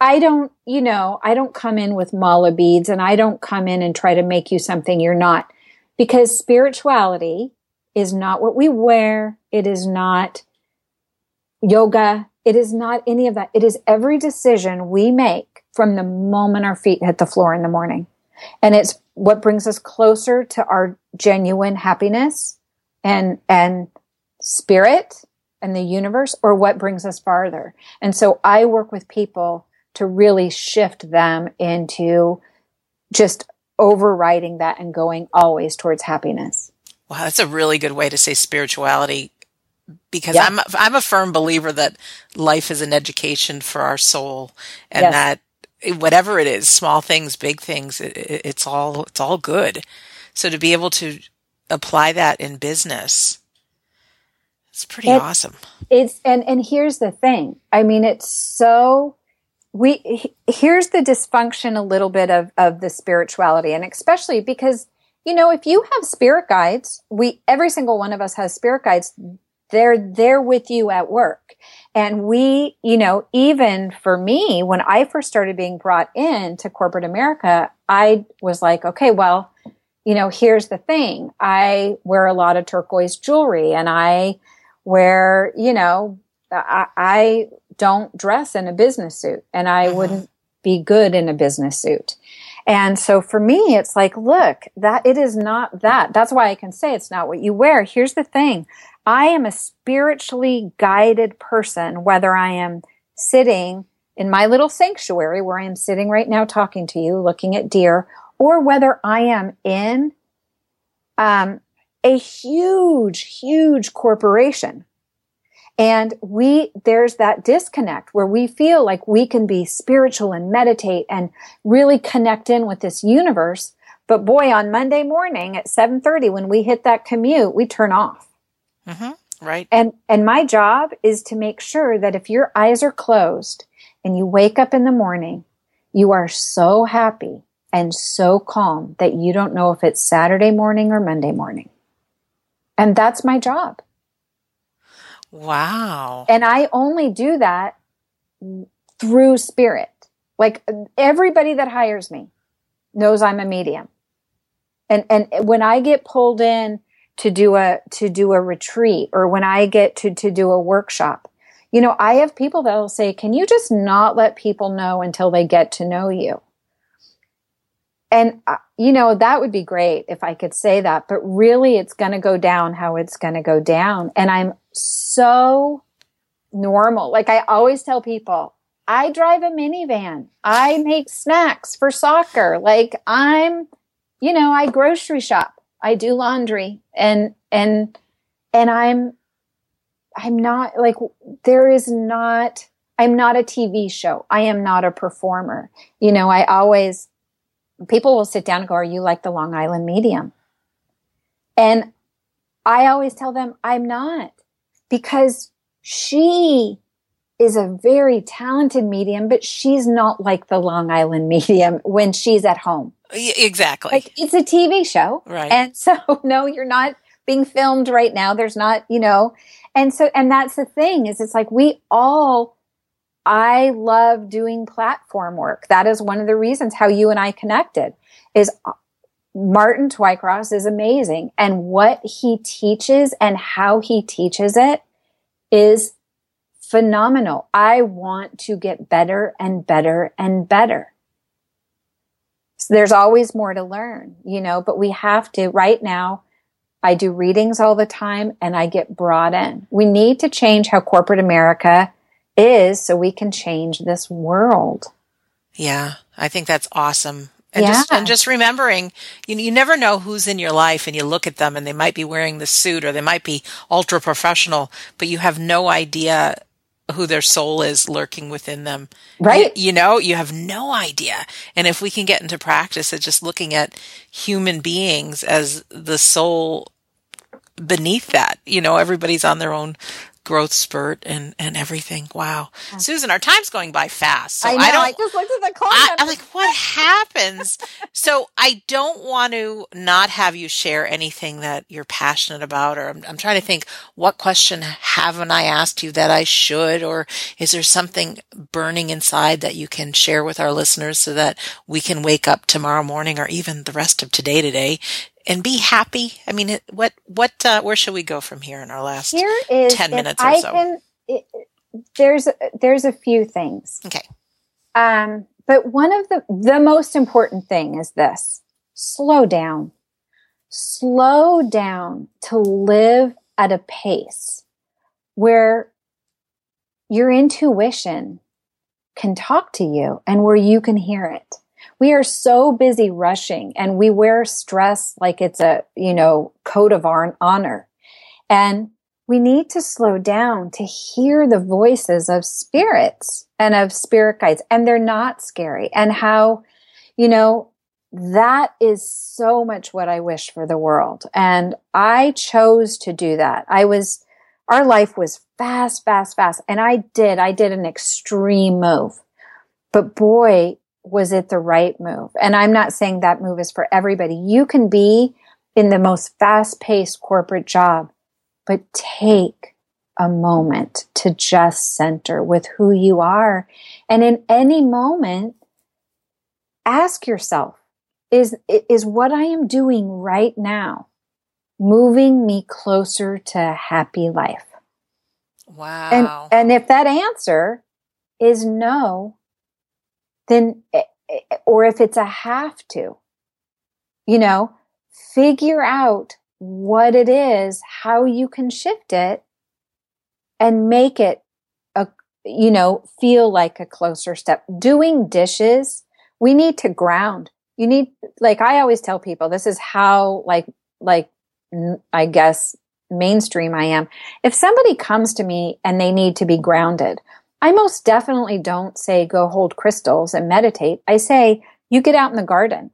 I don't, you know, I don't come in with mala beads and I don't come in and try to make you something you're not because spirituality is not what we wear. It is not yoga. It is not any of that. It is every decision we make from the moment our feet hit the floor in the morning. And it's what brings us closer to our genuine happiness and, and spirit and the universe or what brings us farther. And so I work with people to really shift them into just overriding that and going always towards happiness. Wow, that's a really good way to say spirituality because. I'm I'm a firm believer that life is an education for our soul and yes. that whatever it is, small things, big things, it, it's all it's all good. So to be able to apply that in business, it's pretty it, awesome. It's and and here's the thing. I mean, it's so we here's the dysfunction a little bit of of the spirituality, and especially because you know if you have spirit guides, we every single one of us has spirit guides. They're there with you at work. And we, you know, even for me, when I first started being brought in to corporate America, I was like, okay, well, you know, here's the thing. I wear a lot of turquoise jewelry and I wear, you know, I, I don't dress in a business suit and I mm-hmm. wouldn't be good in a business suit. And so for me, it's like, look, that it is not that. That's why I can say it's not what you wear. Here's the thing. I am a spiritually guided person, whether I am sitting in my little sanctuary where I am sitting right now talking to you, looking at deer, or whether I am in um, a huge, huge corporation. And we, there's that disconnect where we feel like we can be spiritual and meditate and really connect in with this universe. But boy, on Monday morning at 730, when we hit that commute, we turn off. Mm-hmm. Right. And, and my job is to make sure that if your eyes are closed and you wake up in the morning, you are so happy and so calm that you don't know if it's Saturday morning or Monday morning. And that's my job. Wow. And I only do that through spirit. Like everybody that hires me knows I'm a medium. And and when I get pulled in to do a to do a retreat or when I get to to do a workshop, you know, I have people that will say, "Can you just not let people know until they get to know you?" And uh, you know, that would be great if I could say that, but really it's going to go down how it's going to go down. And I'm normal. Like I always tell people, I drive a minivan. I make snacks for soccer. Like I'm, you know, I grocery shop. I do laundry and, and, and I'm, I'm not like, there is not, I'm not a TV show. I am not a performer. You know, I always, people will sit down and go, Are you like the Long Island medium? And I always tell them, I'm not because she is a very talented medium, but she's not like the Long Island medium when she's at home. Exactly. Like it's a TV show. Right. And so, no, you're not being filmed right now. There's not, you know, and so, and that's the thing is it's like we all I love doing platform work. That is one of the reasons how you and I connected is Martin Twycross is amazing. And what he teaches and how he teaches it is phenomenal. I want to get better and better and better. So there's always more to learn, you know, but we have to right now. I do readings all the time and I get brought in. We need to change how corporate America is so we can change this world. Yeah, I think that's awesome. And yeah. just and just remembering, you you never know who's in your life, and you look at them, and they might be wearing the suit, or they might be ultra professional, but you have no idea who their soul is lurking within them. Right. You, you, know, you have no idea. And if we can get into practice of just looking at human beings as the soul beneath that, you know, everybody's on their own growth spurt and and everything. Wow, yeah. Susan, our time's going by fast. So I know. I, don't, I just looked at the clock. I, am like, what happens? so I don't want to not have you share anything that you're passionate about, or I'm, I'm trying to think, what question haven't I asked you that I should, or is there something burning inside that you can share with our listeners so that we can wake up tomorrow morning or even the rest of today today and be happy? I mean, what what uh, where should we go from here in our last here is ten minutes or I so? Can, it, there's there's a few things. Okay. Um, but one of the the most important thing is this: slow down, slow down to live at a pace where your intuition can talk to you and where you can hear it we are so busy rushing and we wear stress like it's a, you know, code of honor. And we need to slow down to hear the voices of spirits and of spirit guides. And they're not scary. And how, you know, that is so much what I wish for the world. And I chose to do that. I was, our life was fast, fast, fast. And I did, I did an extreme move. But boy, was it the right move? And I'm not saying that move is for everybody. You can be in the most fast paced corporate job but take a moment to just center with who you are. And in any moment, ask yourself, is, is what I am doing right now moving me closer to a happy life? Wow. And, and if that answer is no, then, eh, eh, or if it's a have to, you know, figure out what it is, how you can shift it and make it a, you know, feel like a closer step. Doing dishes, we need to ground. You need, like I always tell people, this is how, like, like, I guess mainstream I am. If somebody comes to me and they need to be grounded, I most definitely don't say go hold crystals and meditate. I say you get out in the garden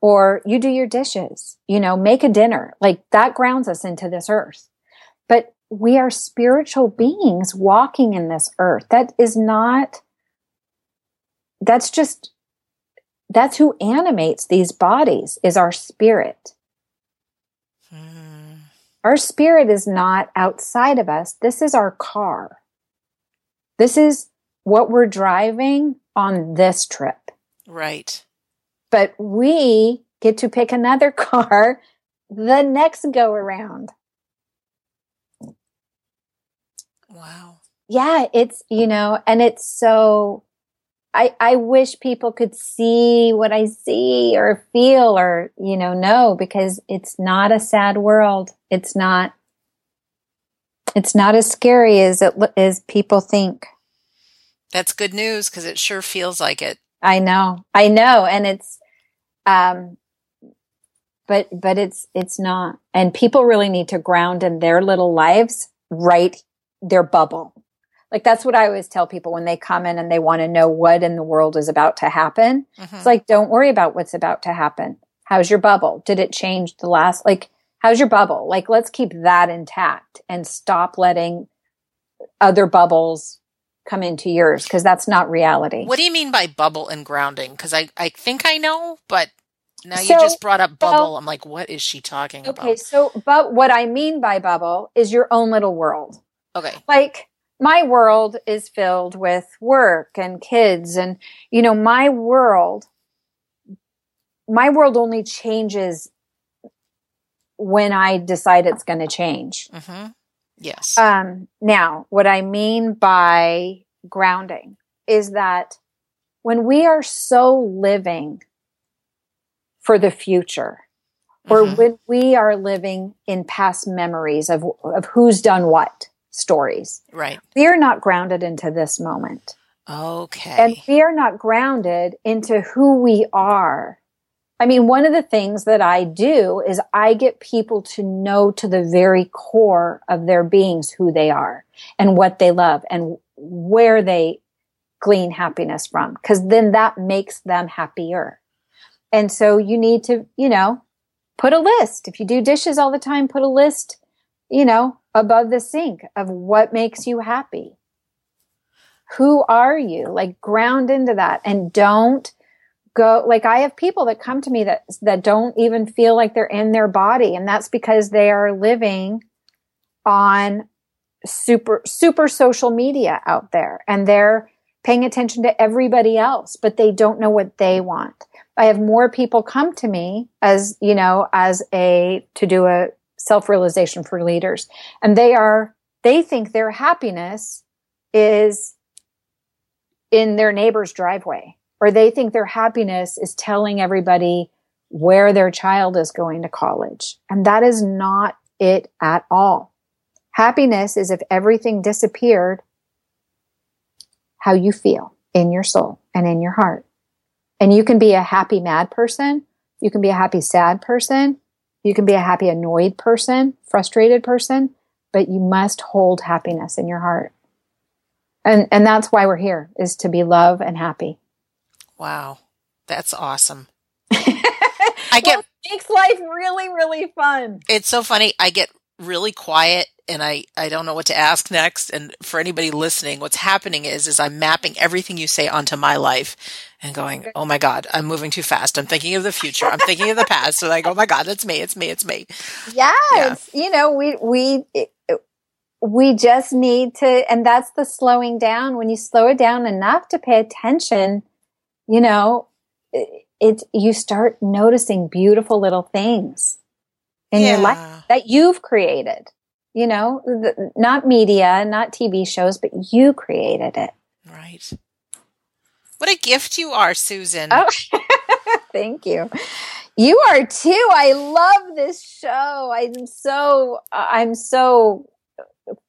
or you do your dishes, you know, make a dinner. Like that grounds us into this earth. But we are spiritual beings walking in this earth. That is not, that's just, that's who animates these bodies is our spirit. Hmm. Our spirit is not outside of us. This is our car. This is what we're driving on this trip. Right but we get to pick another car the next go around. Wow. Yeah, it's, you know, and it's so I, I wish people could see what I see or feel or, you know, know because it's not a sad world. It's not, it's not as scary as it, as people think. That's good news because it sure feels like it. I know. I know. And it's, um, but, but it's, it's not. And people really need to ground in their little lives, right? Their bubble. Like that's what I always tell people when they come in and they want to know what in the world is about to happen. Mm-hmm. It's like, don't worry about what's about to happen. How's your bubble? Did it change the last, like, how's your bubble? Like, let's keep that intact and stop letting other bubbles come into yours because that's not reality. What do you mean by bubble and grounding? Because I, I think I know, but now so, you just brought up bubble. So, I'm like, what is she talking okay, about? Okay, so but what I mean by bubble is your own little world. Okay. Like my world is filled with work and kids and you know my world my world only changes when I decide it's going to change. Mm-hmm. Yes. Um, now, what I mean by grounding is that when we are so living for the future, or mm-hmm. when we are living in past memories of, of who's done what stories, right? We are not grounded into this moment. Okay. And we are not grounded into who we are I mean, one of the things that I do is I get people to know to the very core of their beings who they are and what they love and where they glean happiness from, because then that makes them happier. And so you need to, you know, put a list. If you do dishes all the time, put a list, you know, above the sink of what makes you happy. Who are you? Like ground into that and don't go like I have people that come to me that that don't even feel like they're in their body and that's because they are living on super super social media out there and they're paying attention to everybody else but they don't know what they want. I have more people come to me as, you know, as a to do a self-realization for leaders and they are they think their happiness is in their neighbor's driveway or they think their happiness is telling everybody where their child is going to college. And that is not it at all. Happiness is if everything disappeared, how you feel in your soul and in your heart. And you can be a happy mad person. You can be a happy sad person. You can be a happy annoyed person, frustrated person. but you must hold happiness in your heart. And and that's why we're here is to be love and happy. Wow. That's awesome. I get well, makes life really really fun. It's so funny. I get really quiet and I, I don't know what to ask next. And for anybody listening, what's happening is, is I'm mapping everything you say onto my life and going, Oh my God, I'm moving too fast. I'm thinking of the future. I'm thinking of the past. So like, Oh my God, it's me. It's me. It's me. Yes. Yeah. You know, we, we, we just need to, and that's the slowing down. When you slow it down enough to pay attention, you know, it's, it, you start noticing beautiful little things in yeah. your life that you've created. You know, the, not media, not TV shows, but you created it. Right. What a gift you are, Susan. Oh, thank you. You are too. I love this show. I'm so, I'm so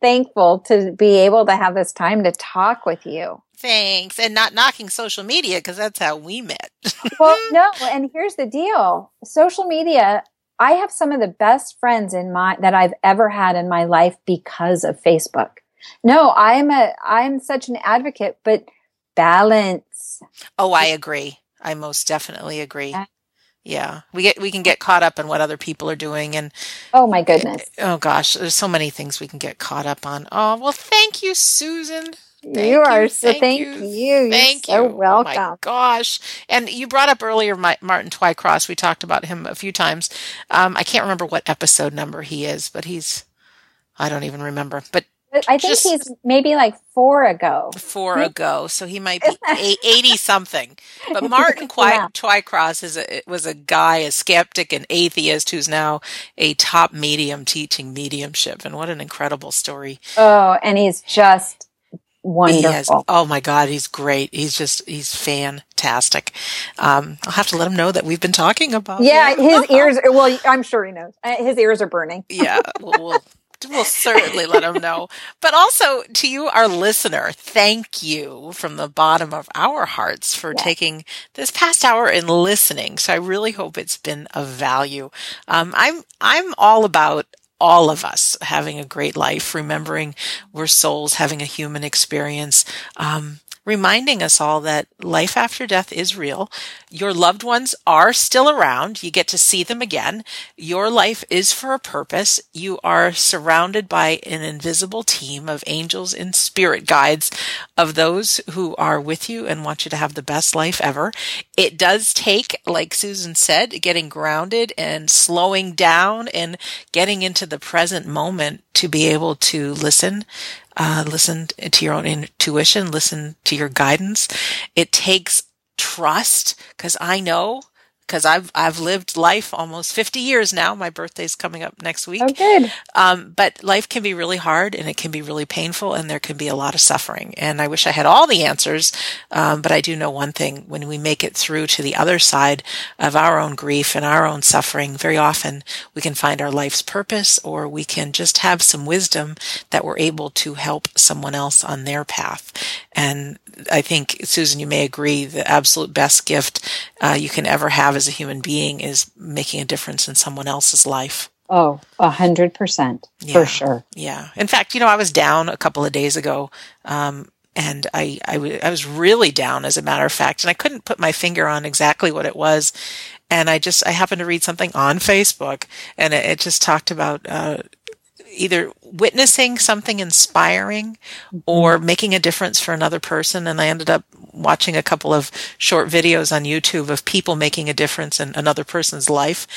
thankful to be able to have this time to talk with you. Thanks. And not knocking social media because that's how we met. well, no. And here's the deal social media, I have some of the best friends in my, that I've ever had in my life because of Facebook. No, I'm a, I'm such an advocate, but balance. Oh, I agree. I most definitely agree. Yeah, we get we can get caught up in what other people are doing, and oh my goodness, oh gosh, there's so many things we can get caught up on. Oh well, thank you, Susan. Thank you are so thank, thank you. you. Thank You're you. So welcome. Oh my gosh. And you brought up earlier my, Martin Twycross. We talked about him a few times. Um, I can't remember what episode number he is, but he's I don't even remember. But I think Just he's maybe like four ago. Four ago, so he might be eighty something. But Martin yeah. Twycross is a, was a guy, a skeptic, an atheist, who's now a top medium teaching mediumship, and what an incredible story! Oh, and he's just wonderful. Has, oh my God, he's great. He's just he's fantastic. Um, I'll have to let him know that we've been talking about. Yeah, him. his ears. Well, I'm sure he knows. Uh, his ears are burning. yeah, we'll, we'll we'll certainly let them know. But also to you, our listener, thank you from the bottom of our hearts for yeah. taking this past hour and listening. So I really hope it's been of value. Um, I'm I'm all about all of us having a great life, remembering we're souls having a human experience. Um, reminding us all that life after death is real. Your loved ones are still around. You get to see them again. Your life is for a purpose. You are surrounded by an invisible team of angels and spirit guides of those who are with you and want you to have the best life ever. It does take, like Susan said, getting grounded and slowing down and getting into the present moment to be able to listen uh, listen to your own intuition, listen to your guidance. It takes trust because I know because I've I've lived life almost 50 years now. My birthday's coming up next week. Oh, good. Um, but life can be really hard, and it can be really painful, and there can be a lot of suffering. And I wish I had all the answers, um, but I do know one thing: when we make it through to the other side of our own grief and our own suffering, very often we can find our life's purpose, or we can just have some wisdom that we're able to help someone else on their path. And I think, Susan, you may agree, the absolute best gift uh, you can ever have as a human being is making a difference in someone else's life. Oh, a hundred percent for sure. Yeah. In fact, you know, I was down a couple of days ago, um, and I, I, w- I was really down, as a matter of fact, and I couldn't put my finger on exactly what it was. And I just, I happened to read something on Facebook, and it, it just talked about uh, either witnessing something inspiring or mm-hmm. making a difference for another person. And I ended up watching a couple of short videos on YouTube of people making a difference in another person's life.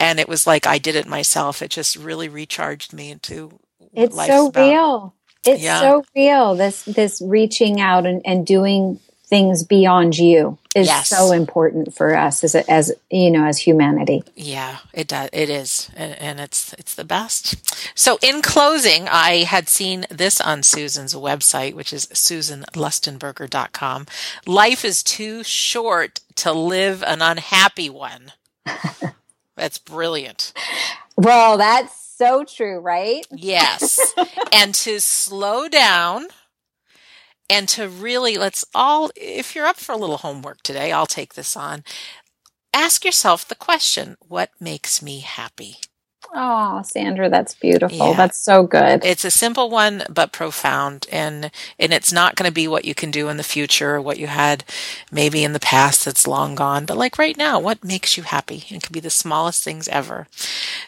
And it was like I did it myself. It just really recharged me into it's so about. real. It's yeah. so real. This this reaching out and, and doing things beyond you is yes. so important for us as a, as you know as humanity. Yeah, it does. It is, and, and, it's it's the best. So, in closing, I had seen this on Susan's website, which is susanlustenberger.com. Life is too short to live an unhappy one. that's brilliant. Well, that's so true, right? Yes, and to slow down and to really let's all if you're up for a little homework today i'll take this on ask yourself the question what makes me happy Oh, Sandra, that's beautiful. Yeah. That's so good. It's a simple one, but profound. And, and it's not going to be what you can do in the future or what you had maybe in the past that's long gone. But like right now, what makes you happy? It can be the smallest things ever.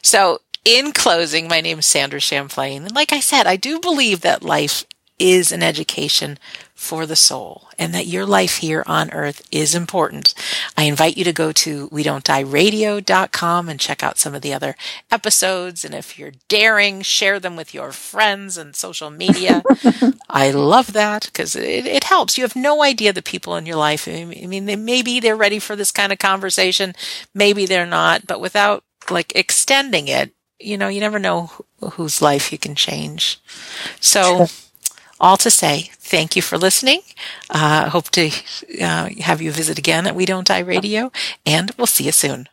So in closing, my name is Sandra Champlain. And like I said, I do believe that life is an education for the soul and that your life here on earth is important. I invite you to go to we don't die radio.com and check out some of the other episodes. And if you're daring, share them with your friends and social media. I love that because it, it, helps. You have no idea the people in your life. I mean, they, maybe they're ready for this kind of conversation. Maybe they're not, but without like extending it, you know, you never know whose life you can change. So, all to say, thank you for listening. Uh, hope to uh, have you visit again at We Don't Die Radio, and we'll see you soon.